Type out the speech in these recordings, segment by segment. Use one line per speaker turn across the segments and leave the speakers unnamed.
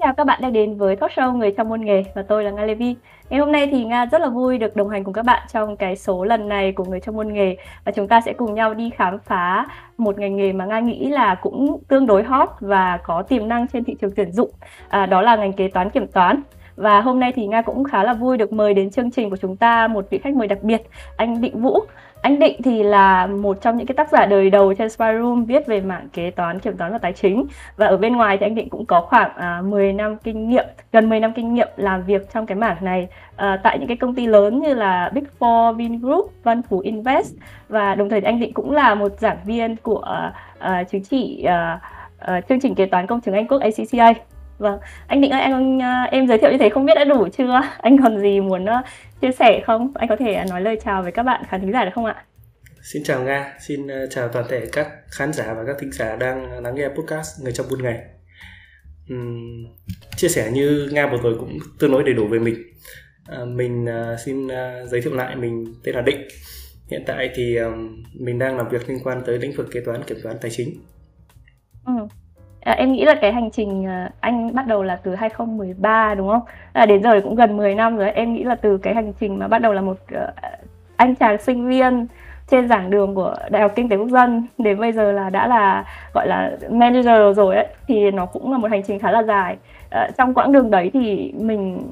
chào các bạn đang đến với talk show Người trong môn nghề và tôi là Nga Levi. Ngày hôm nay thì Nga rất là vui được đồng hành cùng các bạn trong cái số lần này của Người trong môn nghề và chúng ta sẽ cùng nhau đi khám phá một ngành nghề mà Nga nghĩ là cũng tương đối hot và có tiềm năng trên thị trường tuyển dụng. À, đó là ngành kế toán kiểm toán. Và hôm nay thì Nga cũng khá là vui được mời đến chương trình của chúng ta một vị khách mời đặc biệt, anh Định Vũ. Anh Định thì là một trong những cái tác giả đời đầu trên Spy Room viết về mảng kế toán, kiểm toán và tài chính. Và ở bên ngoài thì anh Định cũng có khoảng à, 10 năm kinh nghiệm, gần 10 năm kinh nghiệm làm việc trong cái mảng này à, tại những cái công ty lớn như là Big Four, Vingroup, Văn Phú Invest và đồng thời anh Định cũng là một giảng viên của uh, chứng chỉ uh, uh, chương trình kế toán công chứng Anh Quốc ACCA. Vâng, anh Định ơi, anh uh, em giới thiệu như thế không biết đã đủ chưa? Anh còn gì muốn uh, chia sẻ không? Anh có thể nói lời chào với các bạn khán thính giả được không ạ?
Xin chào Nga, xin chào toàn thể các khán giả và các thính giả đang lắng nghe podcast Người trong buôn ngày. Uhm, chia sẻ như Nga vừa rồi cũng tương đối đầy đủ về mình. À, mình uh, xin uh, giới thiệu lại mình tên là Định. Hiện tại thì um, mình đang làm việc liên quan tới lĩnh vực kế toán kiểm toán tài chính.
Ừ. À, em nghĩ là cái hành trình à, anh bắt đầu là từ 2013 đúng không? À, đến giờ cũng gần 10 năm rồi. Em nghĩ là từ cái hành trình mà bắt đầu là một uh, anh chàng sinh viên trên giảng đường của Đại học Kinh tế Quốc dân đến bây giờ là đã là gọi là manager rồi ấy thì nó cũng là một hành trình khá là dài. À, trong quãng đường đấy thì mình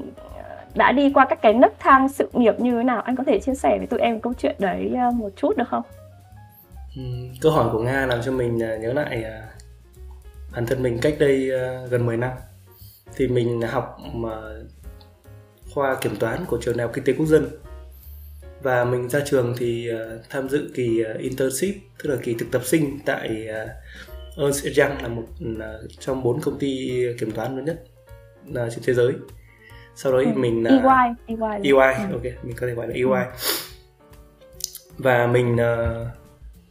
đã đi qua các cái nấc thang sự nghiệp như thế nào? Anh có thể chia sẻ với tụi em câu chuyện đấy một chút được không?
Câu hỏi của Nga làm cho mình nhớ lại bản thân mình cách đây uh, gần 10 năm thì mình học mà khoa kiểm toán của trường đại học kinh tế quốc dân và mình ra trường thì uh, tham dự kỳ uh, internship tức là kỳ thực tập sinh tại Ernst Young là một trong bốn công ty kiểm toán lớn nhất trên thế giới sau đó ừ. mình
EY EY,
EY ừ. ok mình có thể gọi là EY ừ. và mình uh,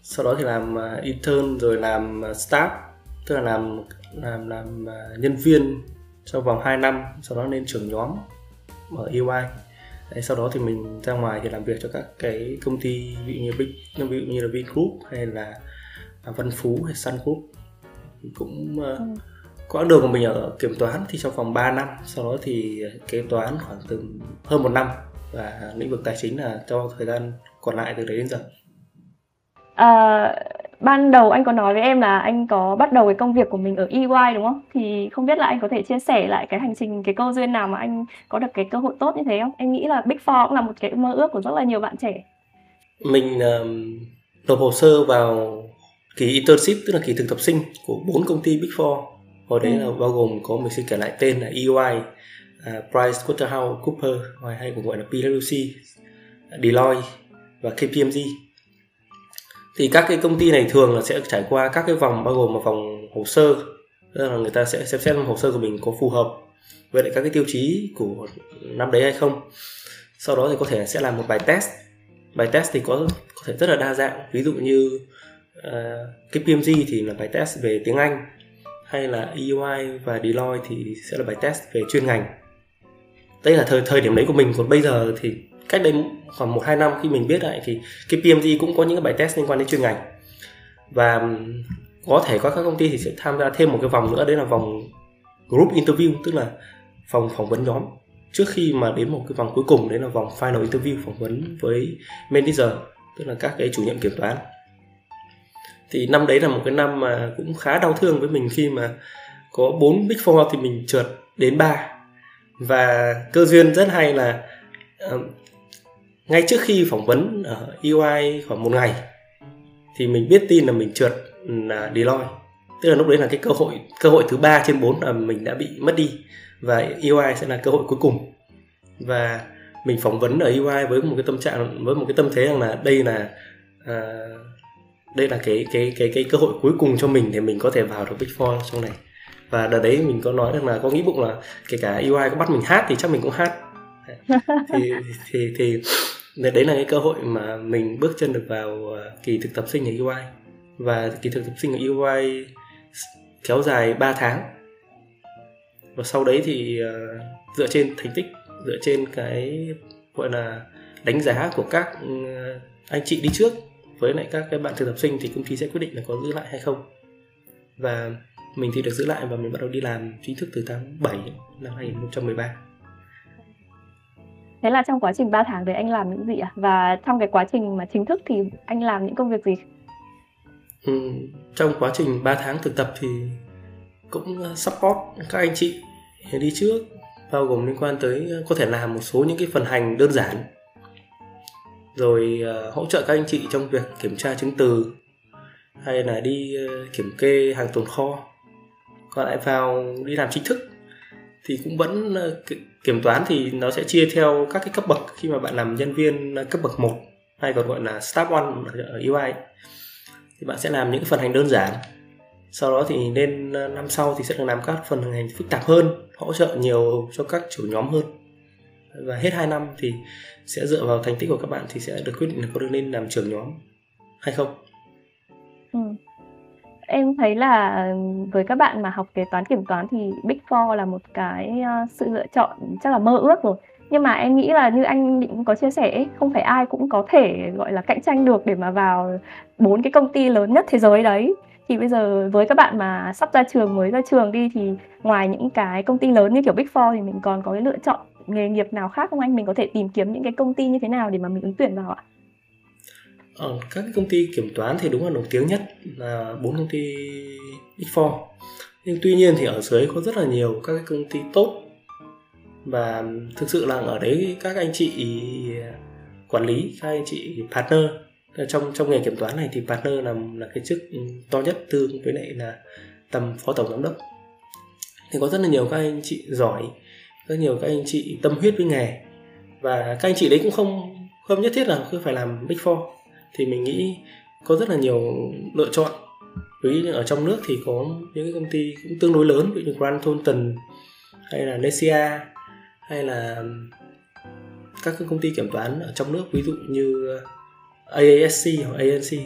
sau đó thì làm intern rồi làm staff tức là làm làm làm uh, nhân viên trong vòng 2 năm sau đó lên trưởng nhóm ở EY. Đấy, sau đó thì mình ra ngoài thì làm việc cho các cái công ty ví dụ như Big ví dụ như là Vingroup hay là Văn Phú hay Sun Group. Cũng uh, ừ. quãng đường của mình ở kiểm toán thì trong vòng 3 năm sau đó thì kế toán khoảng từ hơn một năm. Và lĩnh vực tài chính là cho thời gian còn lại từ đấy đến giờ.
À, ban đầu anh có nói với em là anh có bắt đầu cái công việc của mình ở EY đúng không? Thì không biết là anh có thể chia sẻ lại cái hành trình cái cơ duyên nào mà anh có được cái cơ hội tốt như thế không? Em nghĩ là Big Four cũng là một cái mơ ước của rất là nhiều bạn trẻ.
Mình um, nộp hồ sơ vào kỳ internship tức là kỳ thực tập sinh của bốn công ty Big Four. Hồi đấy ừ. là bao gồm có mình xin kể lại tên là EY, uh, à, Price Waterhouse Cooper hay còn gọi là PwC, Deloitte và KPMG thì các cái công ty này thường là sẽ trải qua các cái vòng bao gồm một vòng hồ sơ. Tức là người ta sẽ xem xét hồ sơ của mình có phù hợp với lại các cái tiêu chí của năm đấy hay không. Sau đó thì có thể sẽ làm một bài test. Bài test thì có có thể rất là đa dạng. Ví dụ như uh, cái PMG thì là bài test về tiếng Anh hay là EY và Deloitte thì sẽ là bài test về chuyên ngành. Đây là thời thời điểm đấy của mình. Còn bây giờ thì cách đây khoảng một hai năm khi mình biết lại thì cái PMG cũng có những cái bài test liên quan đến chuyên ngành. Và có thể có các công ty thì sẽ tham gia thêm một cái vòng nữa, đấy là vòng group interview, tức là phòng phỏng vấn nhóm. Trước khi mà đến một cái vòng cuối cùng, đấy là vòng final interview phỏng vấn với manager, tức là các cái chủ nhiệm kiểm toán. Thì năm đấy là một cái năm mà cũng khá đau thương với mình khi mà có bốn big four thì mình trượt đến ba. Và cơ duyên rất hay là ngay trước khi phỏng vấn ở UI khoảng một ngày thì mình biết tin là mình trượt ừ, là Deloitte. Tức là lúc đấy là cái cơ hội cơ hội thứ ba trên bốn là mình đã bị mất đi và UI sẽ là cơ hội cuối cùng. Và mình phỏng vấn ở UI với một cái tâm trạng với một cái tâm thế rằng là đây là à, đây là cái cái cái cái cơ hội cuối cùng cho mình để mình có thể vào được Big Four trong này. Và đợt đấy mình có nói rằng là có nghĩ bụng là kể cả UI có bắt mình hát thì chắc mình cũng hát. Thì thì thì đấy là cái cơ hội mà mình bước chân được vào à, kỳ thực tập sinh ở UI và kỳ thực tập sinh ở UI kéo dài 3 tháng. Và sau đấy thì à, dựa trên thành tích, dựa trên cái, gọi là, đánh giá của các ừ, anh chị đi trước với lại các cái bạn thực tập sinh thì công ty sẽ quyết định là có giữ lại hay không. Và mình thì được giữ lại và mình bắt đầu đi làm chính thức từ tháng 7 năm 2013
Thế là trong quá trình 3 tháng đấy anh làm những gì ạ? À? Và trong cái quá trình mà chính thức thì anh làm những công việc gì?
Ừ, trong quá trình 3 tháng thực tập thì cũng ờ, support các anh chị đi trước bao gồm liên quan tới ờ, có thể làm một số những cái phần hành đơn giản rồi uh, hỗ trợ các anh chị trong việc kiểm tra chứng từ hay là đi uh, kiểm kê hàng tồn kho còn lại vào đi làm chính thức thì cũng vẫn ờ, kiểm toán thì nó sẽ chia theo các cái cấp bậc. Khi mà bạn làm nhân viên ờ, cấp bậc 1 hay còn gọi là staff one ở UI thì bạn sẽ làm những phần hành đơn giản. Sau đó thì nên ờ, năm sau thì sẽ được làm các phần hành phức tạp hơn, hỗ trợ nhiều cho các chủ nhóm hơn. Và hết 2 năm thì sẽ dựa vào thành tích của các bạn thì sẽ được quyết định là có được nên làm trưởng nhóm hay không.
Ừ em thấy là với các bạn mà học kế toán, kiểm toán thì Big Four là một cái ờ, sự lựa chọn chắc là mơ ước rồi nhưng mà em nghĩ là như anh định có chia sẻ không phải ai cũng có thể, gọi là, cạnh tranh được để mà vào bốn cái công ty lớn nhất thế giới đấy thì bây giờ với các bạn mà sắp ra trường, mới ra trường đi thì ngoài những cái công ty lớn như kiểu Big Four thì mình còn có cái lựa chọn nghề nghiệp nào khác không anh? Mình có thể tìm kiếm những cái công ty như thế nào để mà mình ứng tuyển vào ạ?
Ở các cái công ty kiểm toán thì đúng là nổi tiếng nhất là bốn công ty Big Four. Nhưng tuy nhiên thì ở dưới có rất là nhiều các cái công ty tốt. Và thực sự là ở đấy các anh chị quản lý, các anh chị partner trong trong nghề kiểm toán này thì partner là là cái chức to nhất tương với lại là tầm phó tổng giám đốc. Thì có rất là nhiều các anh chị giỏi rất nhiều các anh chị tâm huyết với nghề. Và các anh chị đấy cũng không không nhất thiết là cứ phải làm big four thì mình nghĩ có rất là nhiều lựa chọn. Ví dụ ở trong nước thì có những cái công ty cũng tương đối lớn, ví dụ như Grant Thornton, hay là Nesia hay là các cái công ty kiểm toán ở trong nước, ví dụ như ờ, AASC hoặc ANC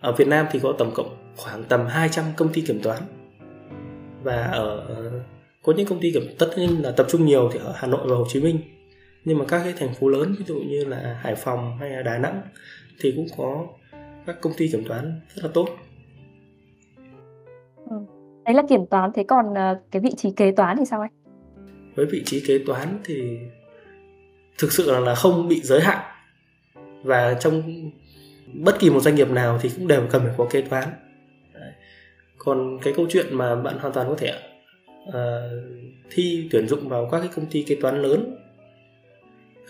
ở Việt Nam thì có tổng cộng khoảng tầm 200 công ty kiểm toán. Và ở ờ, có những công ty kiểm, tất nhiên là tập trung nhiều thì ở Hà Nội và Hồ Chí Minh. Nhưng mà các cái thành phố lớn, ví dụ như là Hải Phòng hay là Đà Nẵng thì cũng có các công ty kiểm toán rất là tốt.
Ừ. đấy là kiểm toán thế còn ờ, cái vị trí kế toán thì sao anh?
Với vị trí kế toán thì thực sự là, là không bị giới hạn. Và trong bất kỳ một doanh nghiệp nào thì cũng đều cần phải có kế toán. Còn cái câu chuyện mà bạn hoàn toàn có thể uh, thi tuyển dụng vào các cái công ty kế toán lớn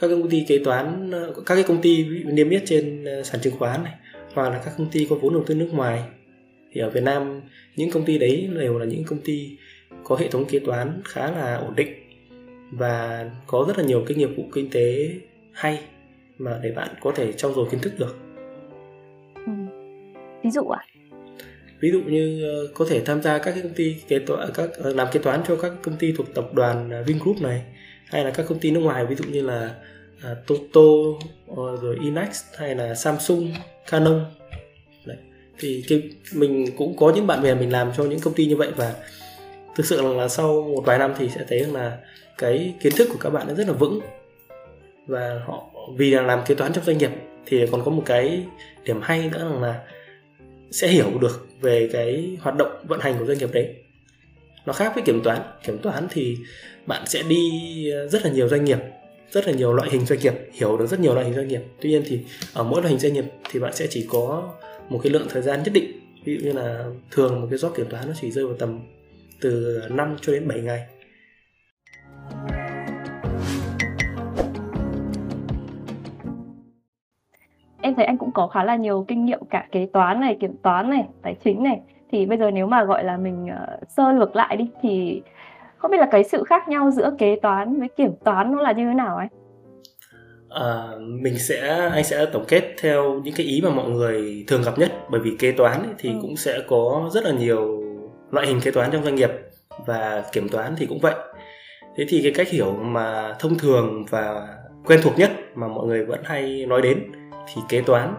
các công ty kế toán các cái công ty niêm yết trên ờ, sàn chứng khoán này hoặc là các công ty có vốn đầu tư nước ngoài thì ở Việt Nam những công ty đấy đều là những công ty có hệ thống kế toán khá là ổn định và có rất là nhiều cái nghiệp vụ kinh tế hay mà để bạn có thể trau dồi kiến thức được
ừ. ví dụ ạ à?
ví dụ như ờ, có thể tham gia các cái công ty kế toán các ờ, làm kế toán cho các công ty thuộc tập đoàn Vingroup này hay là các công ty nước ngoài ví dụ như là uh, Toto ờ, rồi Inex hay là Samsung, Canon. Đấy. thì cái, mình cũng có những bạn bè mình làm cho những công ty như vậy và thực sự là, là sau một vài năm thì sẽ thấy là cái kiến thức của các bạn nó rất là vững. Và họ vì là làm kế toán trong doanh nghiệp thì còn có một cái điểm hay nữa là sẽ hiểu được về cái hoạt động vận hành của doanh nghiệp đấy nó khác với kiểm toán. Kiểm toán thì bạn sẽ đi ờ, rất là nhiều doanh nghiệp, rất là nhiều loại hình doanh nghiệp, hiểu được rất nhiều loại hình doanh nghiệp. Tuy nhiên thì ở mỗi loại hình doanh nghiệp thì bạn sẽ chỉ có một cái lượng thời gian nhất định. Ví dụ như là thường một cái job kiểm toán nó chỉ rơi vào tầm từ 5 cho đến 7 ngày.
Em thấy anh cũng có khá là nhiều kinh nghiệm cả kế toán này, kiểm toán này, tài chính này thì bây giờ nếu mà gọi là mình uh, sơ lược lại đi thì không biết là cái sự khác nhau giữa kế toán với kiểm toán nó là như thế nào anh
à, mình sẽ anh sẽ tổng kết theo những cái ý mà mọi người thường gặp nhất. Bởi vì kế toán ấy, thì ừ. cũng sẽ có rất là nhiều loại hình kế toán trong doanh nghiệp và kiểm toán thì cũng vậy. Thế thì cái cách hiểu mà thông thường và quen thuộc nhất mà mọi người vẫn hay nói đến thì kế toán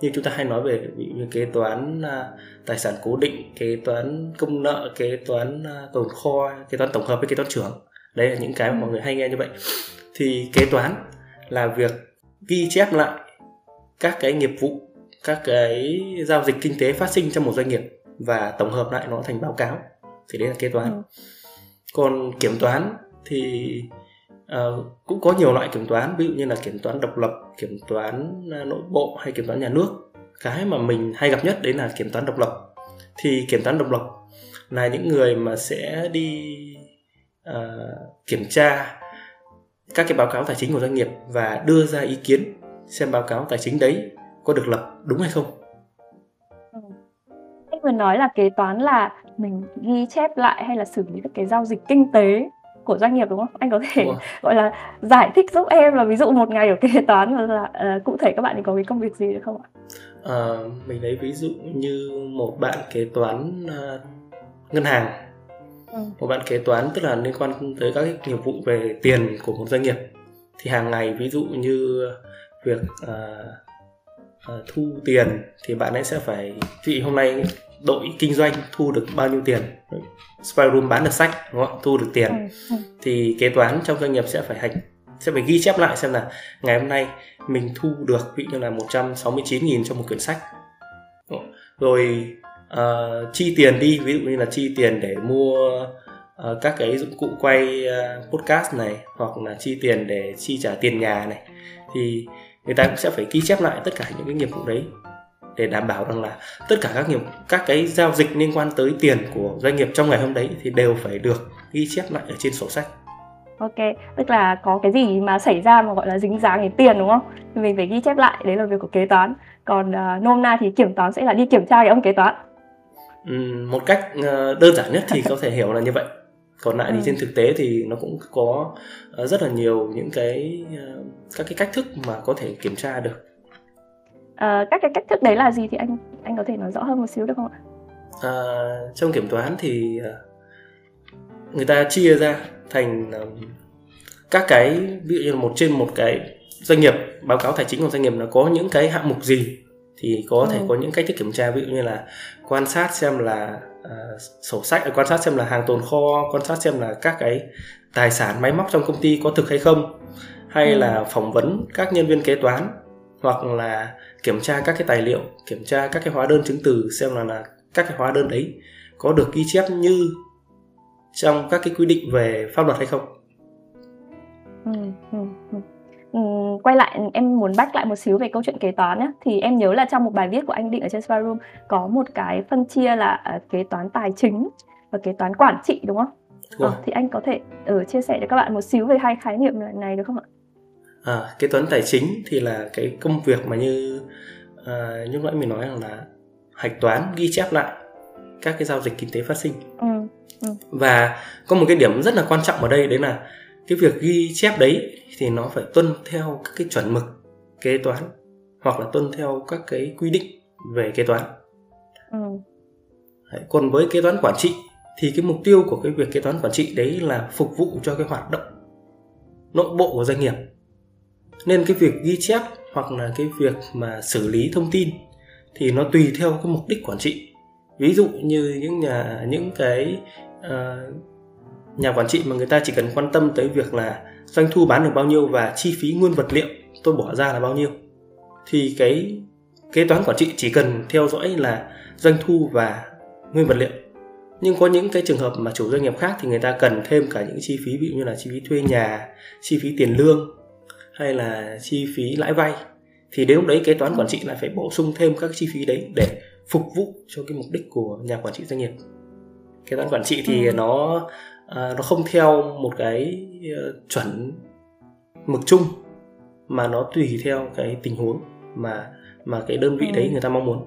như chúng ta hay nói về ví dụ như kế toán uh, tài sản cố định kế toán công nợ kế toán uh, tồn kho kế toán tổng hợp với kế toán trưởng. Đấy là những cái mà mọi người hay nghe như vậy. Thì kế toán là việc ghi chép lại các cái nghiệp vụ các cái giao dịch kinh tế phát sinh trong một doanh nghiệp và tổng hợp lại nó thành báo cáo. Thì đấy là kế toán. Ừ. còn kiểm toán thì Ờ, cũng có nhiều loại kiểm toán ví dụ như là kiểm toán độc lập kiểm toán à, nội bộ hay kiểm toán nhà nước cái mà mình hay gặp nhất đấy là kiểm toán độc lập thì kiểm toán độc lập là những người mà sẽ đi uh, kiểm tra các cái báo cáo tài chính của doanh nghiệp và đưa ra ý kiến xem báo cáo tài chính đấy có được lập đúng hay không.
Ừ. Anh vừa nói là kế toán là mình ghi chép lại hay là xử lý các cái giao dịch kinh tế của doanh nghiệp đúng không? Anh có thể gọi là giải thích giúp em là ví dụ một ngày ở kế toán là uh, cụ thể các bạn thì có cái công việc gì được không ạ?
À, mình lấy ví dụ như một bạn kế toán uh, ngân hàng ừ. một bạn kế toán tức là liên quan tới các cái nghiệp vụ về tiền của một doanh nghiệp thì hàng ngày ví dụ như việc uh, uh, thu tiền thì bạn ấy sẽ phải vị hôm nay đội kinh doanh thu được bao nhiêu tiền? Spy room bán được sách đúng không? thu được tiền. Ừ, ừ. thì kế toán trong doanh nghiệp sẽ phải hành sẽ phải ghi chép lại xem là ngày hôm nay mình thu được ví dụ như là 169.000 cho một quyển sách. Rồi uh, chi tiền đi ví dụ như là chi tiền để mua uh, các cái dụng cụ quay uh, podcast này hoặc là chi tiền để chi trả tiền nhà này. Thì người ta cũng sẽ phải ghi chép lại tất cả những cái nghiệp vụ đấy để đảm bảo rằng là tất cả các nghiệp các cái giao dịch liên quan tới tiền của doanh nghiệp trong ngày hôm đấy thì đều phải được ghi chép lại ở trên sổ sách
Ok, tức là có cái gì mà xảy ra mà gọi là dính dáng đến tiền đúng không? Thì mình phải ghi chép lại, đấy là việc của kế toán. Còn uh, nôm na thì kiểm toán sẽ là đi kiểm tra cái ông kế toán.
Ừ, một cách uh, đơn giản nhất thì có thể hiểu là như vậy. Còn lại ừ. thì trên thực tế thì nó cũng có uh, rất là nhiều những cái uh, các cái cách thức mà có thể kiểm tra được.
Uh, các cái cách thức đấy là gì thì anh anh có thể nói rõ hơn một xíu được không ạ?
Uh, trong kiểm toán thì uh, người ta chia ra thành các cái ví dụ như một trên một cái doanh nghiệp báo cáo tài chính của doanh nghiệp nó có những cái hạng mục gì thì có thể ừ. có những cách thức kiểm tra ví dụ như là quan sát xem là uh, sổ sách quan sát xem là hàng tồn kho quan sát xem là các cái tài sản máy móc trong công ty có thực hay không hay ừ. là phỏng vấn các nhân viên kế toán hoặc là kiểm tra các cái tài liệu kiểm tra các cái hóa đơn chứng từ xem là là các cái hóa đơn đấy có được ghi chép như trong các cái quy định về pháp luật hay không
ừ, ừ, ừ. Ừ, quay lại em muốn bách lại một xíu về câu chuyện kế toán nhé thì em nhớ là trong một bài viết của anh định ở trên Spyroom có một cái phân chia là uh, kế toán tài chính và kế toán quản trị đúng không? Ờ, thì anh có thể ở chia sẻ cho các bạn một xíu về hai khái niệm này được không ạ?
À, kế toán tài chính thì là cái công việc mà như uh, như nãy mình nói rằng là hạch toán ghi chép lại các cái giao dịch kinh tế phát sinh. Ừ Ừ. và có một cái điểm rất là quan trọng ở đây đấy là cái việc ghi chép đấy thì nó phải tuân theo các cái chuẩn mực kế toán hoặc là tuân theo các cái quy định về kế toán ừ. Đấy, còn với kế toán quản trị thì cái mục tiêu của cái việc kế toán quản trị đấy là phục vụ cho cái hoạt động nội bộ của doanh nghiệp nên cái việc ghi chép hoặc là cái việc mà xử lý thông tin thì nó tùy theo cái mục đích quản trị. Ví dụ như những nhà những cái uh, nhà quản trị mà người ta chỉ cần quan tâm tới việc là doanh thu bán được bao nhiêu và chi phí nguyên vật liệu tôi bỏ ra là bao nhiêu. Thì cái kế toán quản trị chỉ cần theo dõi là doanh thu và nguyên vật liệu. Nhưng có những cái trường hợp mà chủ doanh nghiệp khác thì người ta cần thêm cả những chi phí ví dụ như là chi phí thuê nhà chi phí tiền lương hay là chi phí lãi vay thì đến lúc đấy kế toán quản trị lại phải bổ sung thêm các chi phí đấy để phục vụ cho cái mục đích của nhà quản trị doanh nghiệp kế toán quản trị thì ừ. nó à, nó không theo một cái uh, chuẩn mực chung mà nó tùy theo cái tình huống mà mà cái đơn vị ừ. đấy người ta mong muốn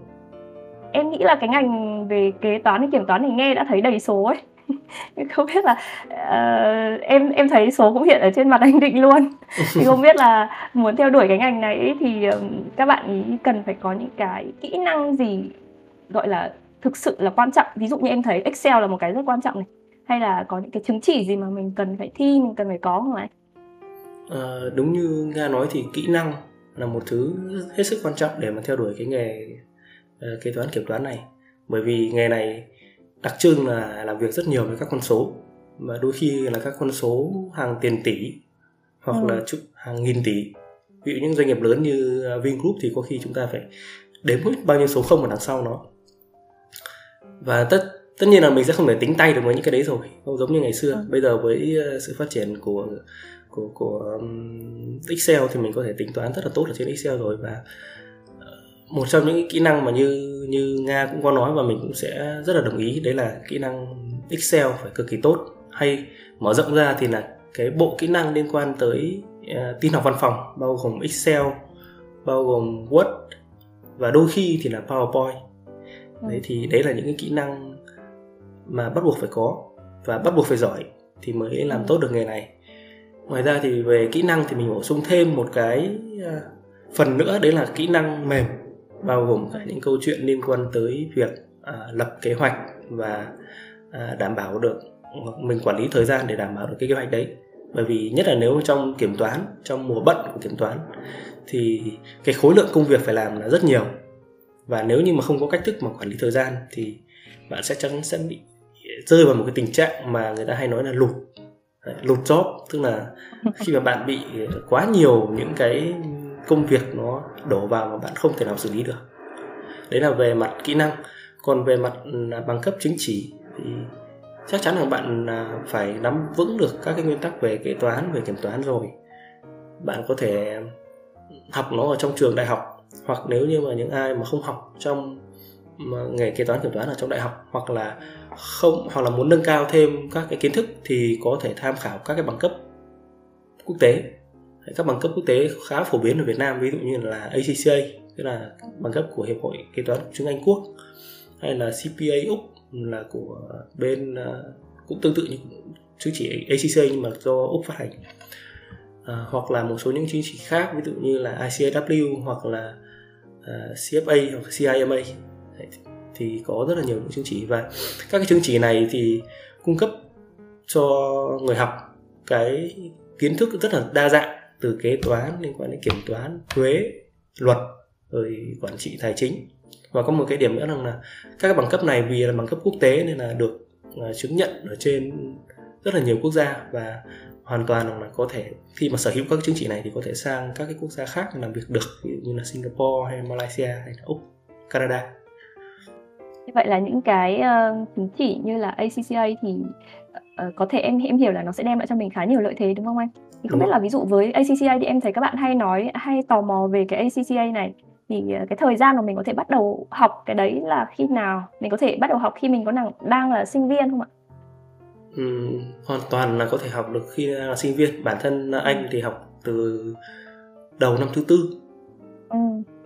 em nghĩ là cái ngành về kế toán hay kiểm toán thì nghe đã thấy đầy số ấy không biết là uh, em em thấy số cũng hiện ở trên mặt anh định luôn. Thì không biết là muốn theo đuổi cái ngành này thì um, các bạn ý cần phải có những cái kỹ năng gì gọi là thực sự là quan trọng? Ví dụ như em thấy Excel là một cái rất quan trọng này. Hay là có những cái chứng chỉ gì mà mình cần phải thi mình cần phải có không ạ?
À, đúng như nga nói thì kỹ năng là một thứ hết sức quan trọng để mà theo đuổi cái nghề uh, kế toán kiểm toán này. Bởi vì nghề này đặc trưng là làm việc rất nhiều với các con số. Và đôi khi là các con số hàng tiền tỷ hoặc ừ. là chục hàng nghìn tỷ. Ví dụ những doanh nghiệp lớn như Vingroup thì có khi chúng ta phải đếm hết bao nhiêu số không ở đằng sau nó. Và tất tất nhiên là mình sẽ không thể tính tay được với những cái đấy rồi không giống như ngày xưa. Ừ. bây giờ với ờ, sự phát triển của của của um, Excel thì mình có thể tính toán rất là tốt ở trên Excel rồi. Và một trong những kỹ năng mà như như Nga cũng có nói và mình cũng sẽ rất là đồng ý đấy là kỹ năng Excel phải cực kỳ tốt hay mở rộng ra thì là cái bộ kỹ năng liên quan tới uh, tin học văn phòng bao gồm Excel bao gồm Word và đôi khi thì là PowerPoint ừ. đấy thì đấy là những cái kỹ năng mà bắt buộc phải có và bắt buộc phải giỏi thì mới làm ừ. tốt được nghề này ngoài ra thì về kỹ năng thì mình bổ sung thêm một cái uh, phần nữa đấy là kỹ năng mềm bao gồm cả những câu chuyện liên quan tới việc uh, lập kế hoạch và uh, đảm bảo được mình quản lý thời gian để đảm bảo được cái kế hoạch đấy. Bởi vì nhất là nếu trong kiểm toán trong mùa bận của kiểm toán thì cái khối lượng công việc phải làm là rất nhiều. Và nếu như mà không có cách thức mà quản lý thời gian thì bạn sẽ chắn sẽ bị rơi vào một cái tình trạng mà người ta hay nói là lụt. Lụt job tức là khi mà bạn bị quá nhiều những cái công việc nó đổ vào mà bạn không thể nào xử lý được. Đấy là về mặt kỹ năng. Còn về mặt à, bằng cấp chứng chỉ thì chắc chắn là bạn à, phải nắm vững được các cái nguyên tắc về kế toán, về kiểm toán rồi. Bạn có thể học nó ở trong trường đại học, hoặc nếu như mà những ai mà không học trong nghề kế toán, kiểm toán ở trong đại học, hoặc là không, hoặc là muốn nâng cao thêm các cái kiến thức thì có thể tham khảo các cái bằng cấp quốc tế các bằng cấp quốc tế khá phổ biến ở Việt Nam ví dụ như là ACCA tức là bằng cấp của hiệp hội kế toán chứng Anh Quốc hay là CPA úc là của bên ờ, cũng tương tự như chứng chỉ ACCA nhưng mà do úc phát hành. À, hoặc là một số những chứng chỉ khác ví dụ như là ICAW hoặc là ờ, uh, CFA hoặc CIMA thì có rất là nhiều những chứng chỉ. Và các cái chứng chỉ này thì cung cấp cho người học cái kiến thức rất là đa dạng từ kế toán liên quan đến kiểm toán thuế luật rồi quản trị tài chính và có một cái điểm nữa rằng là các cái bằng cấp này vì là bằng cấp quốc tế nên là được à, chứng nhận ở trên rất là nhiều quốc gia và hoàn toàn là có thể khi mà sở hữu các chứng chỉ này thì có thể sang các cái quốc gia khác làm việc được ví dụ như là Singapore hay Malaysia hay là Úc, Canada.
Vậy là những cái uh, chứng chỉ như là ACCA thì uh, có thể em em hiểu là nó sẽ đem lại cho mình khá nhiều lợi thế đúng không anh? Thì không biết là ví dụ với ACCA thì em thấy các bạn hay nói hay tò mò về cái ACCA này thì cái thời gian mà mình có thể bắt đầu học cái đấy là khi nào? Mình có thể bắt đầu học khi mình có đang đang là sinh viên không ạ?
Ừ, hoàn toàn là có thể học được khi là sinh viên bản thân anh thì học từ đầu năm thứ tư ừ.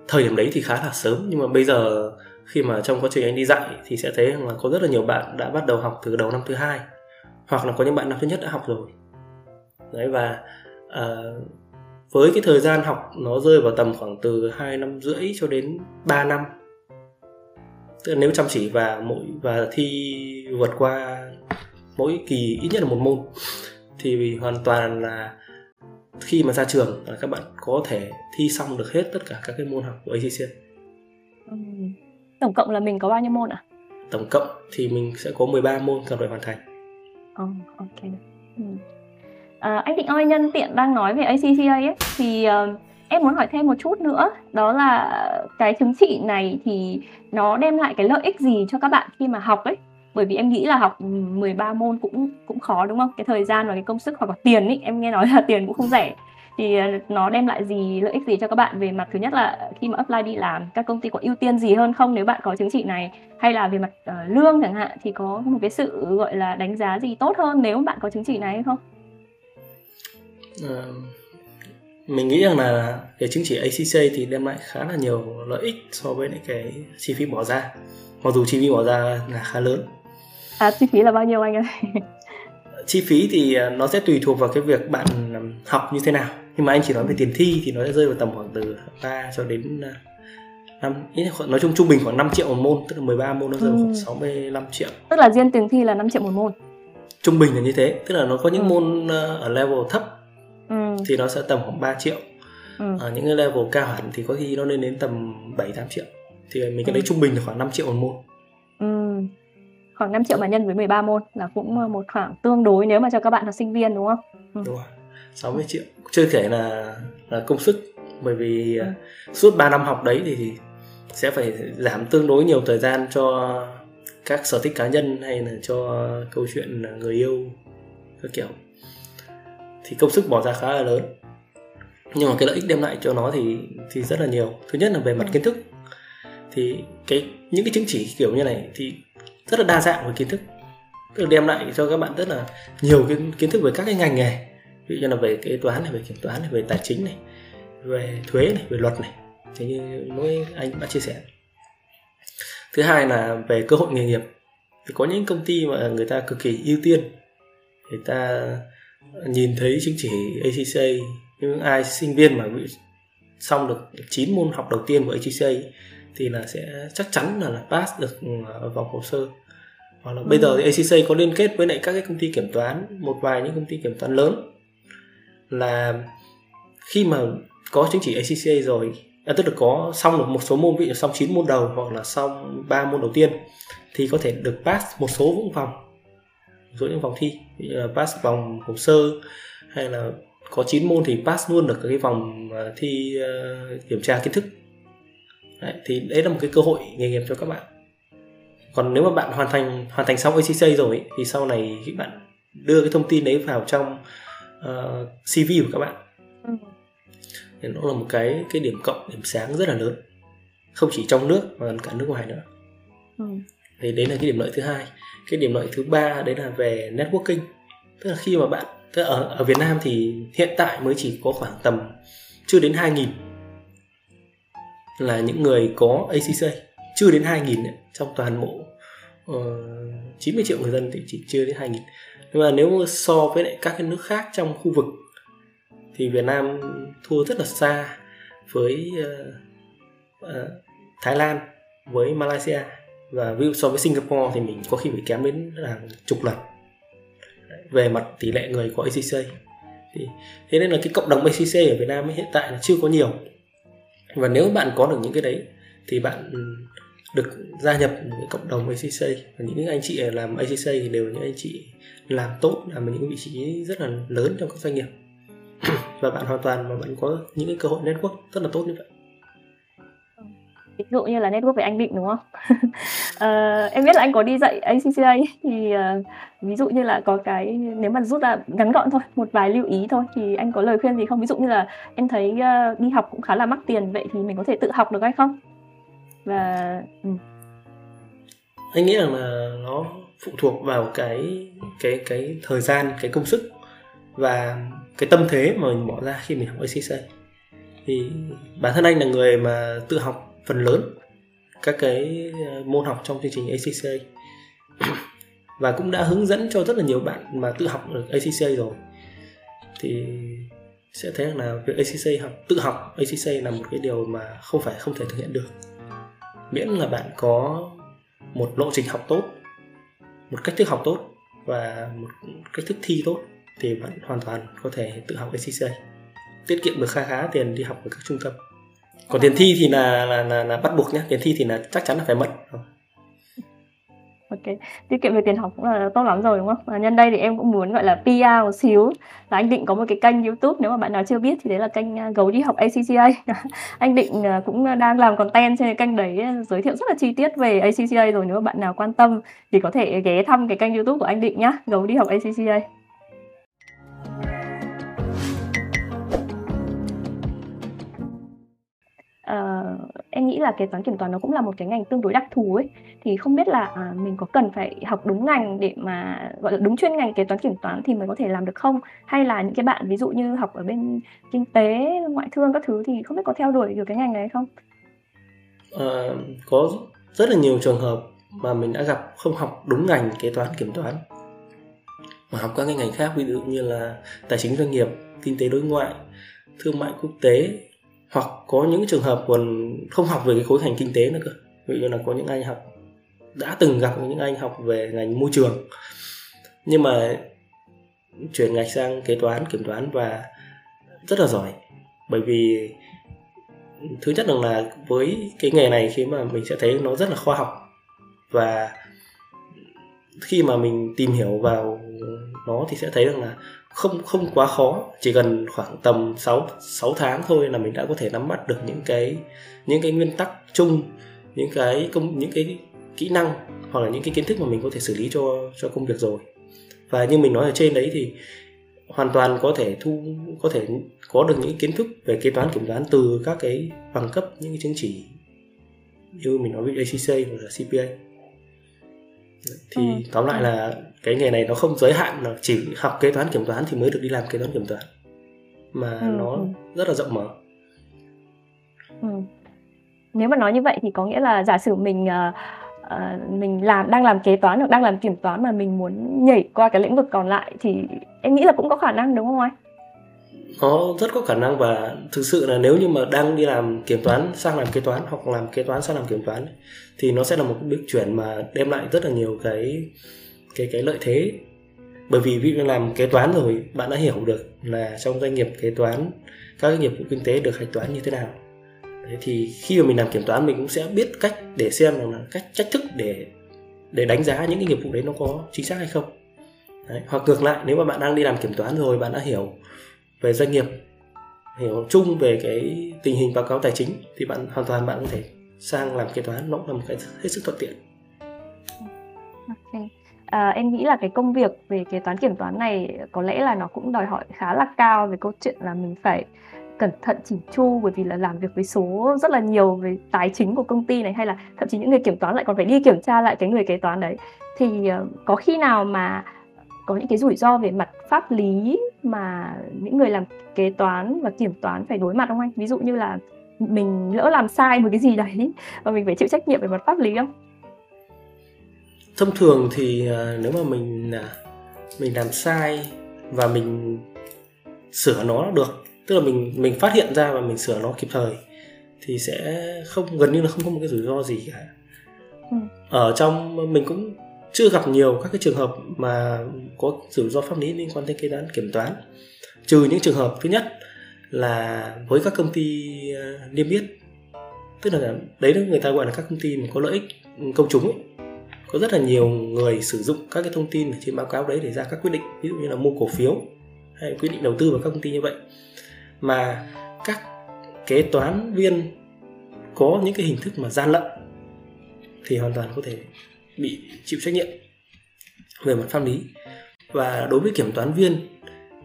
thời điểm đấy thì khá là sớm nhưng mà bây giờ khi mà trong quá trình anh đi dạy thì sẽ thấy là có rất là nhiều bạn đã bắt đầu học từ đầu năm thứ hai hoặc là có những bạn năm thứ nhất đã học rồi đấy và uh, với cái thời gian học nó rơi vào tầm khoảng từ 2 năm rưỡi cho đến 3 năm tức là nếu chăm chỉ và mỗi và thi vượt qua mỗi kỳ ít nhất là một môn thì hoàn toàn là khi mà ra trường là các bạn có thể thi xong được hết tất cả các cái môn học của ACCN.
Ừ. Tổng cộng là mình có bao nhiêu môn ạ? À?
Tổng cộng thì mình sẽ có 13 môn cần phải hoàn thành.
Oh, ok. Ừ. À, anh Thịnh ơi, nhân tiện đang nói về ACCA ấy, thì uh, em muốn hỏi thêm một chút nữa, đó là cái chứng chỉ này thì nó đem lại cái lợi ích gì cho các bạn khi mà học ấy? bởi vì em nghĩ là học ừ, 13 môn cũng cũng khó đúng không cái thời gian và cái công sức hoặc là tiền ấy em nghe nói là tiền cũng không rẻ thì ờ, nó đem lại gì lợi ích gì cho các bạn về mặt thứ nhất là khi mà apply đi làm các công ty có ưu tiên gì hơn không nếu bạn có chứng chỉ này? Hay là về mặt uh, lương chẳng hạn thì có một cái sự gọi là đánh giá gì tốt hơn nếu bạn có chứng chỉ này hay không?
À, mình nghĩ rằng là cái chứng chỉ ACC thì đem lại khá là nhiều lợi ích so với những cái chi phí bỏ ra. Mặc dù chi phí bỏ ra là khá lớn.
À chi phí là bao nhiêu anh ơi?
chi phí thì nó sẽ tùy thuộc vào cái việc bạn học như thế nào nhưng mà anh chỉ nói về tiền thi thì nó sẽ rơi vào tầm khoảng từ 3 cho đến à, năm nói chung trung bình khoảng 5 triệu một môn tức là 13 môn nó rơi vào khoảng 65 ừ. triệu
tức là riêng tiền thi là 5 triệu một môn
trung bình là như thế tức là nó có những ừ. môn à, ở level thấp ừ. thì nó sẽ tầm khoảng 3 triệu ừ. ở những cái level cao hẳn thì có khi nó lên đến tầm 7 8 triệu thì mình cái ừ. đấy trung bình là khoảng 5 triệu một môn
ừ khoảng 5 triệu mà nhân với 13 môn là cũng một khoảng tương đối nếu mà cho các bạn là sinh viên đúng không?
Ừ. Đúng rồi. 60 triệu. Chưa thể là là công sức. Bởi vì ừ. suốt 3 năm học đấy thì, thì sẽ phải giảm tương đối nhiều thời gian cho các sở thích cá nhân hay là cho câu chuyện người yêu các kiểu. Thì công sức bỏ ra khá là lớn. Nhưng mà cái lợi ích đem lại cho nó thì thì rất là nhiều. Thứ nhất là về mặt kiến thức. Thì cái những cái chứng chỉ kiểu như này thì rất là đa dạng về kiến thức. Tức là đem lại cho các bạn rất là nhiều cái kiến thức về các cái ngành nghề ví dụ như là về kế toán này về kiểm toán này về tài chính này về thuế này về luật này. Thì như mỗi anh đã chia sẻ. Thứ hai là về cơ hội nghề nghiệp. Thì có những công ty mà người ta cực kỳ ưu tiên. Người ta nhìn thấy chứng chỉ ACCA những ai sinh viên mà bị xong được 9 môn học đầu tiên của ACCA thì là sẽ chắc chắn là, là pass được ừ, vào hồ sơ. Hoặc là ừ. bây giờ thì ACCA có liên kết với lại các cái công ty kiểm toán một vài những công ty kiểm toán lớn là khi mà có chứng chỉ ACCA rồi à, tức là có xong được một số môn ví dụ xong 9 môn đầu hoặc là xong 3 môn đầu tiên thì có thể được pass một số những vòng. Một số những vòng thi ví dụ là pass vòng hồ sơ hay là có 9 môn thì pass luôn được cái vòng à, thi uh, kiểm tra kiến thức. Đấy, thì đấy là một cái cơ hội nghề nghiệp cho các bạn. Còn nếu mà bạn hoàn thành hoàn thành xong ACCA rồi thì sau này khi bạn đưa cái thông tin đấy vào trong uh, ờ, CV của các bạn. Ừ. thì nó là một cái cái điểm cộng điểm sáng rất là lớn. Không chỉ trong nước mà cả nước ngoài nữa. Ừ. thì đấy là cái điểm lợi thứ hai. Cái điểm lợi thứ ba đấy là về networking. Tức là khi mà bạn tức là ở ở Việt Nam thì hiện tại mới chỉ có khoảng tầm chưa đến 2.000 là những người có ACCA chưa đến 2.000 trong toàn bộ uh, ờ, 90 triệu người dân thì chỉ chưa đến 2.000 nhưng mà nếu so với lại các cái nước khác trong khu vực thì Việt Nam thua rất là xa với uh, uh, Thái Lan với Malaysia. Và ví dụ so với Singapore thì mình có khi phải kém đến hàng chục lần. Về mặt tỷ lệ người có ACC thì thế nên là cái cộng đồng ACC ở Việt Nam hiện tại là chưa có nhiều. Và nếu bạn có được những cái đấy thì bạn được gia nhập một cộng đồng ACC và những anh chị làm ACC thì đều là những anh chị làm tốt làm ở những vị trí rất là lớn trong các doanh nghiệp. Và bạn hoàn toàn mà bạn có những cái cơ hội network rất là tốt như vậy.
Ví dụ như là network với anh định đúng không? Uh, em biết là anh có đi dạy ACCA thì uh, ví dụ như là có cái nếu mà rút ra ngắn gọn thôi một vài lưu ý thôi thì anh có lời khuyên gì không? Ví dụ như là em thấy uh, đi học cũng khá là mắc tiền vậy thì mình có thể tự học được hay không? Và ừ.
anh nghĩ rằng là nó phụ thuộc vào cái cái cái thời gian, cái công sức và cái tâm thế mà mình bỏ ra khi mình học acc thì bản thân anh là người mà tự học phần lớn các cái ờ, môn học trong chương trình acc và cũng đã hướng dẫn cho rất là nhiều bạn mà tự học được acc rồi. Thì sẽ thấy là việc acc học, tự học acc là một cái điều mà không phải, không thể thực hiện được miễn là bạn có một lộ trình học tốt một cách thức học tốt và một cách thức thi tốt thì bạn hoàn toàn có thể tự học ACCA tiết kiệm được khá khá tiền đi học ở các trung tâm. Còn tiền thi thì là là là, là bắt buộc nhé tiền thi thì là chắc chắn là phải mất
Ok, tiết kiệm về tiền học cũng là tốt lắm rồi đúng không? Và nhân đây thì em cũng muốn gọi là PR một xíu là anh Định có một cái kênh YouTube nếu mà bạn nào chưa biết thì đấy là kênh à, Gấu đi học ACCA. anh Định à, cũng đang làm content trên cái kênh đấy à, giới thiệu rất là chi tiết về ACCA rồi nếu mà bạn nào quan tâm thì có thể ghé thăm cái kênh YouTube của anh Định nhá, Gấu đi học ACCA. Uh, em nghĩ là kế toán kiểm toán nó cũng là một cái ngành tương đối đặc thù ấy. Thì không biết là uh, mình có cần phải học đúng ngành để mà gọi là đúng chuyên ngành kế toán kiểm toán thì mới có thể làm được không? Hay là những cái bạn ví dụ như học ở bên kinh tế ngoại thương các thứ thì không biết có theo đuổi được cái ngành này hay không?
Uh, có rất là nhiều trường hợp mà mình đã gặp không học đúng ngành kế toán kiểm toán mà học các cái ngành khác ví dụ như là tài chính doanh nghiệp kinh tế đối ngoại thương mại quốc tế hoặc có những trường hợp còn không học về cái khối ngành kinh tế nữa cơ. Ví dụ như là có những anh học, đã từng gặp những anh học về ngành môi trường, nhưng mà chuyển ngạch sang kế toán, kiểm toán và rất là giỏi. Bởi vì thứ nhất là với cái nghề này khi mà mình sẽ thấy nó rất là khoa học và khi mà mình tìm hiểu vào nó thì sẽ thấy rằng là không không quá khó. Chỉ cần khoảng tầm 6 6 tháng thôi là mình đã có thể nắm bắt được những cái những cái nguyên tắc chung, những cái công, những cái kỹ năng hoặc là những cái kiến thức mà mình có thể xử lý cho cho công việc rồi. Và như mình nói ở trên đấy thì hoàn toàn có thể thu, có thể có được những kiến thức về kế toán kiểm toán từ các cái bằng cấp, những cái chứng chỉ như mình nói với ACC hoặc là CPA thì ừ. tóm lại là cái nghề này nó không giới hạn là chỉ học kế toán kiểm toán thì mới được đi làm kế toán kiểm toán mà ừ. nó ừ. rất là rộng mở
ừ. nếu mà nói như vậy thì có nghĩa là giả sử mình uh, uh, mình làm đang làm kế toán hoặc đang làm kiểm toán mà mình muốn nhảy qua cái lĩnh vực còn lại thì em nghĩ là cũng có khả năng đúng không anh?
Nó rất có khả năng và thực sự là nếu như mà đang đi làm kiểm toán sang làm kế toán hoặc làm kế toán sang làm kiểm toán thì nó sẽ là một bước chuyển mà đem lại rất là nhiều cái cái cái lợi thế bởi vì ví dụ làm kế toán rồi bạn đã hiểu được là trong doanh nghiệp kế toán các cái nghiệp vụ kinh tế được hạch toán như thế nào Đấy, thì khi mà mình làm kiểm toán mình cũng sẽ biết cách để xem là cách cách thức để để đánh giá những cái nghiệp vụ đấy nó có chính xác hay không đấy. hoặc ngược lại nếu mà bạn đang đi làm kiểm toán rồi bạn đã hiểu về doanh nghiệp hiểu chung về cái tình hình báo cáo tài chính thì bạn hoàn toàn bạn có thể sang làm kế toán nó cũng là một cái hết sức thuận tiện
okay. à, em nghĩ là cái công việc về kế toán kiểm toán này có lẽ là nó cũng đòi hỏi khá là cao về câu chuyện là mình phải cẩn thận chỉnh chu bởi vì là làm việc với số rất là nhiều về tài chính của công ty này hay là thậm chí những người kiểm toán lại còn phải đi kiểm tra lại cái người kế toán đấy thì uh, có khi nào mà có những cái rủi ro về mặt pháp lý mà những người làm kế toán và kiểm toán phải đối mặt không anh? Ví dụ như là mình lỡ làm sai một cái gì đấy và mình phải chịu trách nhiệm về mặt pháp lý không?
Thông thường thì uh, nếu mà mình uh, mình làm sai và mình sửa nó được. Tức là mình mình phát hiện ra và mình sửa nó kịp thời thì sẽ không gần như là không có một cái rủi ro gì cả. Ừ. ở trong mình cũng chưa gặp nhiều các cái trường hợp mà có rủi ro pháp lý liên quan đến kế toán kiểm toán. Trừ những trường hợp thứ nhất là với các công ty à, niêm yết. Tức là đấy là người ta gọi là các công ty mà có lợi ích ừ, công chúng ấy. có rất là nhiều người sử dụng các cái thông tin trên báo cáo đấy để ra các quyết định, ví dụ như là mua cổ phiếu hay quyết định đầu tư vào các công ty như vậy. Mà các kế toán viên có những cái hình thức mà gian lận thì hoàn toàn có thể bị chịu trách nhiệm về mặt pháp lý. Và đối với kiểm toán viên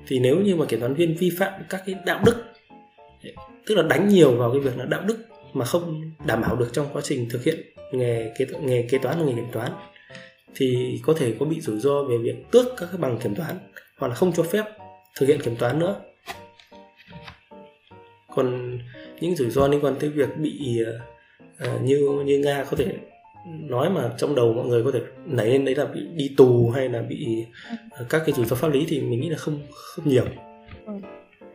thì nếu như mà kiểm toán viên vi phạm các cái đạo đức tức là đánh nhiều vào cái việc là đạo đức mà không đảm bảo được trong quá trình thực hiện nghề kế nghề kế toán và nghề kiểm toán thì có thể có bị rủi ro về việc tước các cái bằng kiểm toán hoặc là không cho phép thực hiện kiểm toán nữa. Còn những rủi ro liên quan tới việc bị uh, như như nga có thể nói mà trong đầu mọi người có thể nảy lên đấy là bị đi tù hay là bị uh, các cái rủi ro pháp lý thì mình nghĩ là không không nhiều.
Ừ.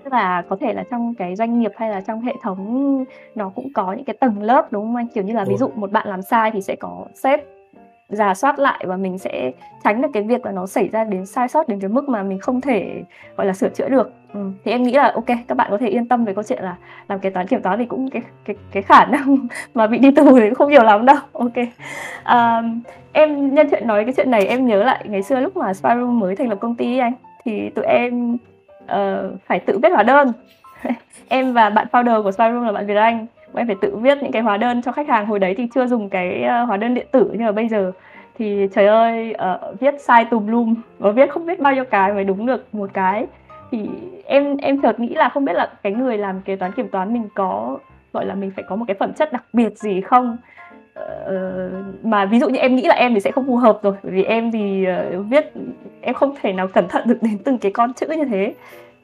tức là có thể là trong cái doanh nghiệp hay là trong hệ thống nó cũng có những cái tầng lớp đúng không anh? Kiểu như là ví dụ một bạn làm sai thì sẽ có sếp giả soát lại và mình sẽ tránh được cái việc là nó xảy ra đến sai sót đến cái mức mà mình không thể gọi là sửa chữa được. Ừ. thì em nghĩ là ok các bạn có thể yên tâm về câu chuyện là làm kế toán kiểm toán thì cũng cái cái cái khả năng mà bị đi tù thì không nhiều lắm đâu. Ok. À, em nhân chuyện nói cái chuyện này em nhớ lại ngày xưa lúc mà Spyroom mới thành lập công ty anh thì tụi em uh, phải tự viết hóa đơn. Em và bạn founder của Spyroom là bạn Việt Anh em phải tự viết những cái hóa đơn cho khách hàng. Hồi đấy thì chưa dùng cái ờ, hóa đơn điện tử như là bây giờ thì trời ơi uh, viết sai tùm lum. Và viết không biết bao nhiêu cái mới đúng được một cái. Thì em em chợt nghĩ là không biết là cái người làm kế toán kiểm toán mình có gọi là mình phải có một cái phẩm chất đặc biệt gì không? Uh, mà ví dụ như em nghĩ là em thì sẽ không phù hợp rồi. Bởi vì em thì uh, viết em không thể nào cẩn thận được đến từng cái con chữ như thế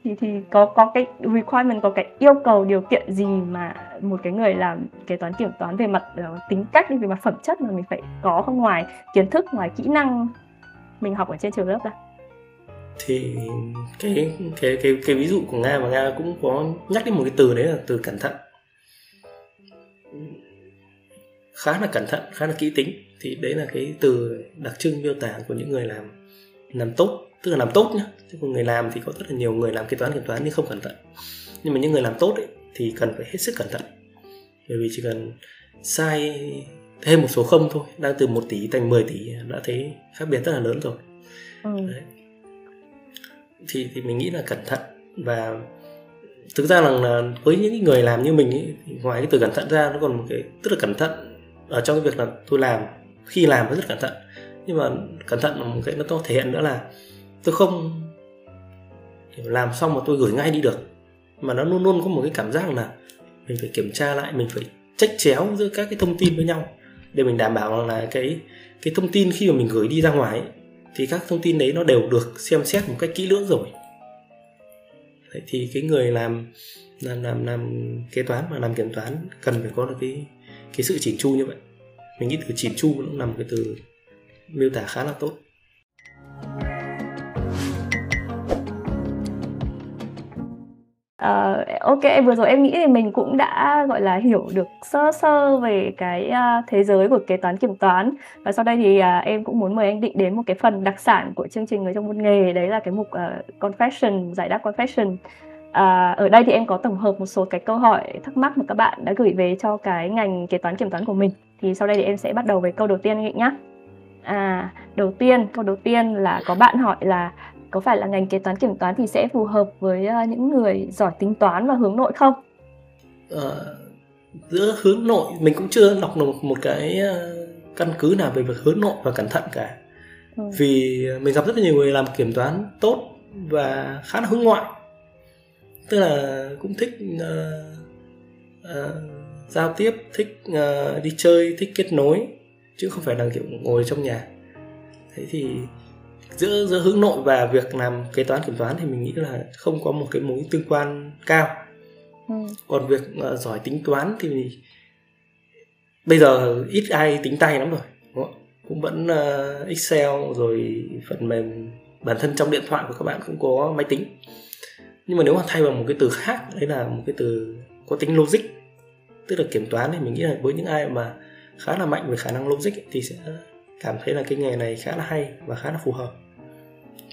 thì thì có có cái requirement có cái yêu cầu điều kiện gì mà một cái người làm kế toán kiểm toán về mặt uh, tính cách về mặt phẩm chất mà mình phải có không? Ngoài kiến thức ngoài kỹ năng mình học ở trên trường lớp ra.
Thì cái cái cái cái ví dụ của nga mà nga cũng có nhắc đến một cái từ đấy là từ cẩn thận. Khá là cẩn thận khá là kỹ tính. Thì đấy là cái từ đặc trưng miêu tả của những người làm làm tốt tức là làm tốt nhá chứ còn người làm thì có rất là nhiều người làm kế toán kiểm toán nhưng không cẩn thận nhưng mà những người làm tốt ấy, thì cần phải hết sức cẩn thận bởi vì chỉ cần sai thêm một số không thôi đang từ 1 tỷ thành 10 tỷ đã thấy khác biệt rất là lớn rồi ừ. Đấy. thì thì mình nghĩ là cẩn thận và thực ra là, với những người làm như mình ấy, thì ngoài cái từ cẩn thận ra nó còn một cái tức là cẩn thận ở trong cái việc là tôi làm khi làm tôi rất cẩn thận nhưng mà cẩn thận là một cái nó to thể hiện nữa là tôi không làm xong mà tôi gửi ngay đi được. Mà nó luôn luôn có một cái cảm giác là mình phải kiểm tra lại mình phải trách chéo giữa các cái thông tin với nhau. Để mình đảm bảo là cái cái thông tin khi mà mình gửi đi ra ngoài ấy, thì các thông tin đấy nó đều được xem xét một cách kỹ lưỡng rồi. Đấy, thì cái người làm làm làm làm kế toán mà làm kiểm toán cần phải có được cái cái sự chỉn chu như vậy. Mình nghĩ từ chỉn chu cũng nằm cái từ miêu tả khá là tốt.
Uh, ok vừa rồi em nghĩ thì mình cũng đã gọi là hiểu được sơ sơ về cái uh, thế giới của kế toán kiểm toán và sau đây thì uh, em cũng muốn mời anh định đến một cái phần đặc sản của chương trình người trong một nghề đấy là cái mục uh, confession giải đáp confession À, ở đây thì em có tổng hợp một số cái câu hỏi thắc mắc mà các bạn đã gửi về cho cái ngành kế toán kiểm toán của mình. Thì sau đây thì em sẽ bắt đầu với câu đầu tiên anh nhé. À, đầu tiên, câu đầu tiên là có bạn hỏi là có phải là ngành kế toán kiểm toán thì sẽ phù hợp với uh, những người giỏi tính toán và hướng nội không?
Ờ, giữa hướng nội mình cũng chưa đọc được một cái uh, căn cứ nào về việc hướng nội và cẩn thận cả. Ừ. Vì mình gặp rất là nhiều người làm kiểm toán tốt và khá là hướng ngoại tức là cũng thích uh, uh, giao tiếp thích uh, đi chơi thích kết nối chứ không phải là kiểu ngồi trong nhà thế thì giữa giữa hướng nội và việc làm kế toán kiểm toán thì mình nghĩ là không có một cái mối tương quan cao ừ. còn việc uh, giỏi tính toán thì bây giờ ít ai tính tay lắm rồi đúng không? cũng vẫn uh, excel rồi phần mềm bản thân trong điện thoại của các bạn cũng có máy tính nhưng mà nếu mà thay bằng một cái từ khác đấy là một cái từ có tính logic tức là kiểm toán thì mình nghĩ là với những ai mà khá là mạnh về khả năng logic thì sẽ cảm thấy là cái nghề này khá là hay và khá là phù hợp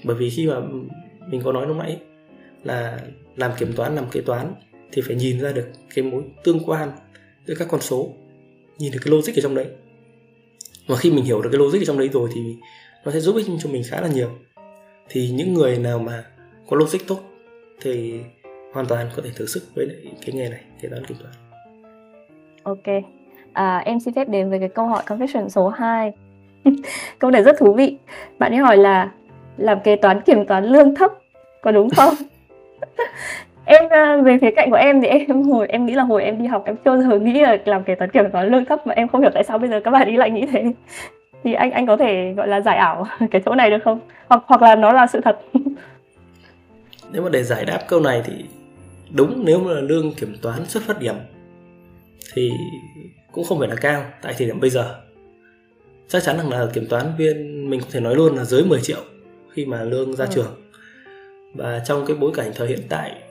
bởi vì khi mà mình có nói lúc nãy là làm kiểm toán làm kế toán thì phải nhìn ra được cái mối tương quan giữa các con số nhìn được cái logic ở trong đấy. Và khi mình hiểu được cái logic ở trong đấy rồi thì nó sẽ giúp ích cho mình khá là nhiều. Thì những người nào mà có logic tốt thì hoàn toàn có thể thử sức với cái nghề này kế toán kiểm toán.
Ok. À, em xin phép đến với cái câu hỏi confession số 2 câu này rất thú vị. Bạn ấy hỏi là làm kế toán kiểm toán lương thấp có đúng không? Em à, về phía cạnh của em thì em hồi em nghĩ là hồi em đi học em chưa giờ nghĩ là làm kế toán kiểm toán lương thấp mà em không hiểu tại sao bây giờ các bạn ấy lại nghĩ thế. Thì anh anh có thể gọi là giải ảo cái chỗ này được không? Hoặc hoặc là nó là sự thật.
Nếu mà để giải đáp câu này thì đúng nếu mà lương kiểm toán xuất phát điểm thì cũng không phải là cao tại thời điểm bây giờ. Chắc chắn rằng là kiểm toán viên mình có thể nói luôn là dưới 10 triệu khi mà lương ra ừ. trường. Và trong cái bối cảnh thời hiện tại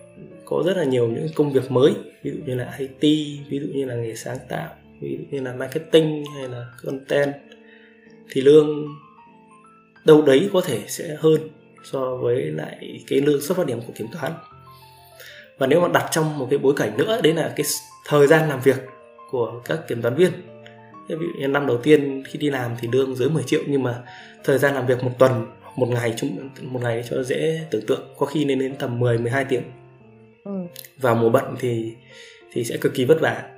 có rất là nhiều những công việc mới ví dụ như là IT ví dụ như là nghề sáng tạo ví dụ như là marketing hay là content thì lương đâu đấy có thể sẽ hơn so với lại cái lương xuất phát điểm của kiểm toán. Và nếu mà đặt trong một cái bối cảnh nữa đấy là cái thời gian làm việc của các kiểm toán viên. Ví dụ như năm đầu tiên khi đi làm thì lương dưới 10 triệu nhưng mà thời gian làm việc một tuần một ngày chúng một ngày cho dễ tưởng tượng. Có khi lên đến tầm 10 12 tiếng. Ừ. vào mùa bận thì thì sẽ cực kỳ vất vả.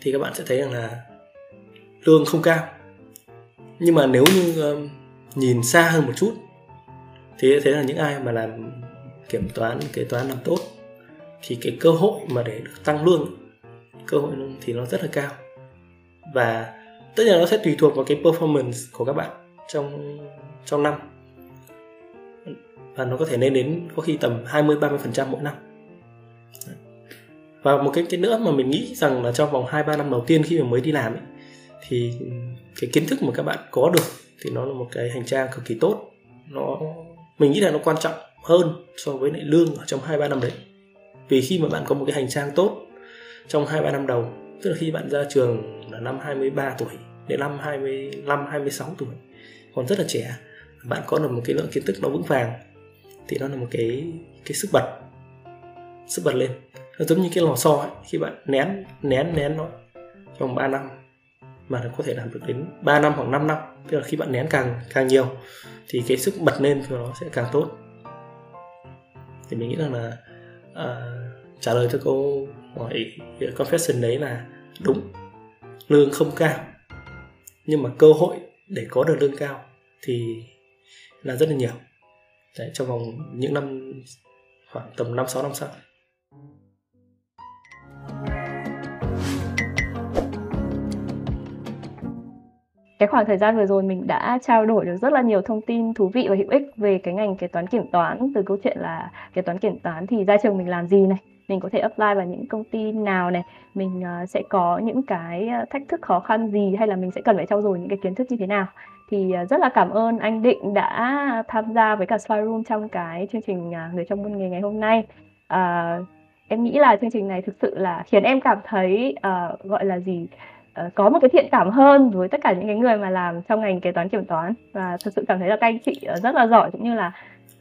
Thì các bạn sẽ thấy rằng là lương không cao. Nhưng mà nếu như um, nhìn xa hơn một chút thì thế là những ai mà làm kiểm toán kế toán làm tốt thì cái cơ hội mà để được tăng lương cơ hội thì nó rất là cao. Và tất nhiên nó sẽ tùy thuộc vào cái performance của các bạn trong trong năm. Và nó có thể lên đến có khi tầm 20 30 phần trăm mỗi năm. Và một cái cái nữa mà mình nghĩ rằng là trong vòng 2 3 năm đầu tiên khi mà mới đi làm ấy, thì cái kiến thức mà các bạn có được thì nó là một cái hành trang cực kỳ tốt. Nó mình nghĩ là nó quan trọng hơn so với lại lương ở trong hai ba năm đấy. Vì khi mà bạn có một cái hành trang tốt trong hai ba năm đầu tức là khi bạn ra trường là năm 23 tuổi đến năm 25 26 tuổi còn rất là trẻ. Bạn có được một cái lượng kiến thức nó vững vàng thì nó là một cái cái sức bật sức bật lên. Nó giống như cái lò xo ấy khi bạn nén nén nén nó trong 3 năm mà nó có thể làm được đến 3 năm hoặc 5 năm. Tức là khi bạn nén càng càng nhiều thì cái sức bật lên của nó sẽ càng tốt. Thì mình nghĩ rằng là uh, trả lời cho câu hỏi confession đấy là đúng. Lương không cao nhưng mà cơ hội để có được lương cao thì là rất là nhiều Đấy, trong vòng những năm khoảng tầm 5 6 năm sau.
cái khoảng thời gian vừa rồi mình đã trao đổi được rất là nhiều thông tin thú vị và hữu ích về cái ngành kế toán kiểm toán từ câu chuyện là kế toán kiểm toán thì ra trường mình làm gì này mình có thể apply vào những công ty nào này mình uh, sẽ có những cái ờ, thách thức khó khăn gì hay là mình sẽ cần phải trau dồi những cái kiến thức như thế nào? Thì uh, rất là cảm ơn anh Định đã tham gia với cả Spy Room trong cái chương trình uh, người trong môn nghề ngày hôm nay. Uh, em nghĩ là chương trình này thực sự là khiến em cảm thấy uh, gọi là gì? Uh, có một cái thiện cảm hơn với tất cả những cái người mà làm trong ngành kế toán kiểm toán. Và thực sự cảm thấy là các anh chị rất là giỏi cũng như là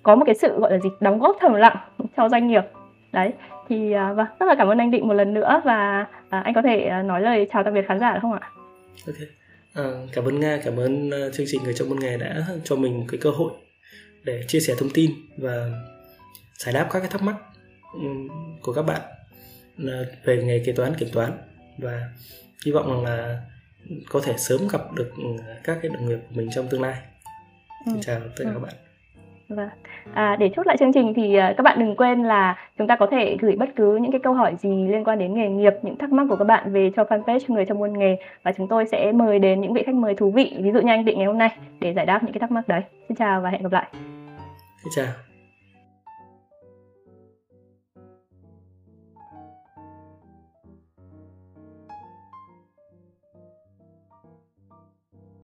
có một cái sự gọi là gì? Đóng góp thầm lặng cho doanh nghiệp. Đấy thì uh, vâng rất là cảm ơn anh Định một lần nữa và uh, anh có thể uh, nói lời chào tạm biệt khán giả được không ạ?
Ok, à, cảm ơn Nga, cảm ơn uh, chương trình người trong môn nghề đã cho mình cái cơ hội để chia sẻ thông tin và giải đáp các cái thắc mắc um, của các bạn uh, về nghề kế toán kiểm toán và hy vọng là có thể sớm gặp được các cái đồng nghiệp của mình trong tương lai. Ừ. chào tất cả ừ. các bạn.
Vâng. À, để chốt lại chương trình thì à, các bạn đừng quên là chúng ta có thể gửi bất cứ những cái câu hỏi gì liên quan đến nghề nghiệp, những thắc mắc của các bạn về cho fanpage người trong môn nghề và chúng tôi sẽ mời đến những vị khách mời thú vị, ví dụ như anh Định ngày hôm nay để giải đáp những cái thắc mắc đấy. Xin chào và hẹn gặp lại.
Xin chào.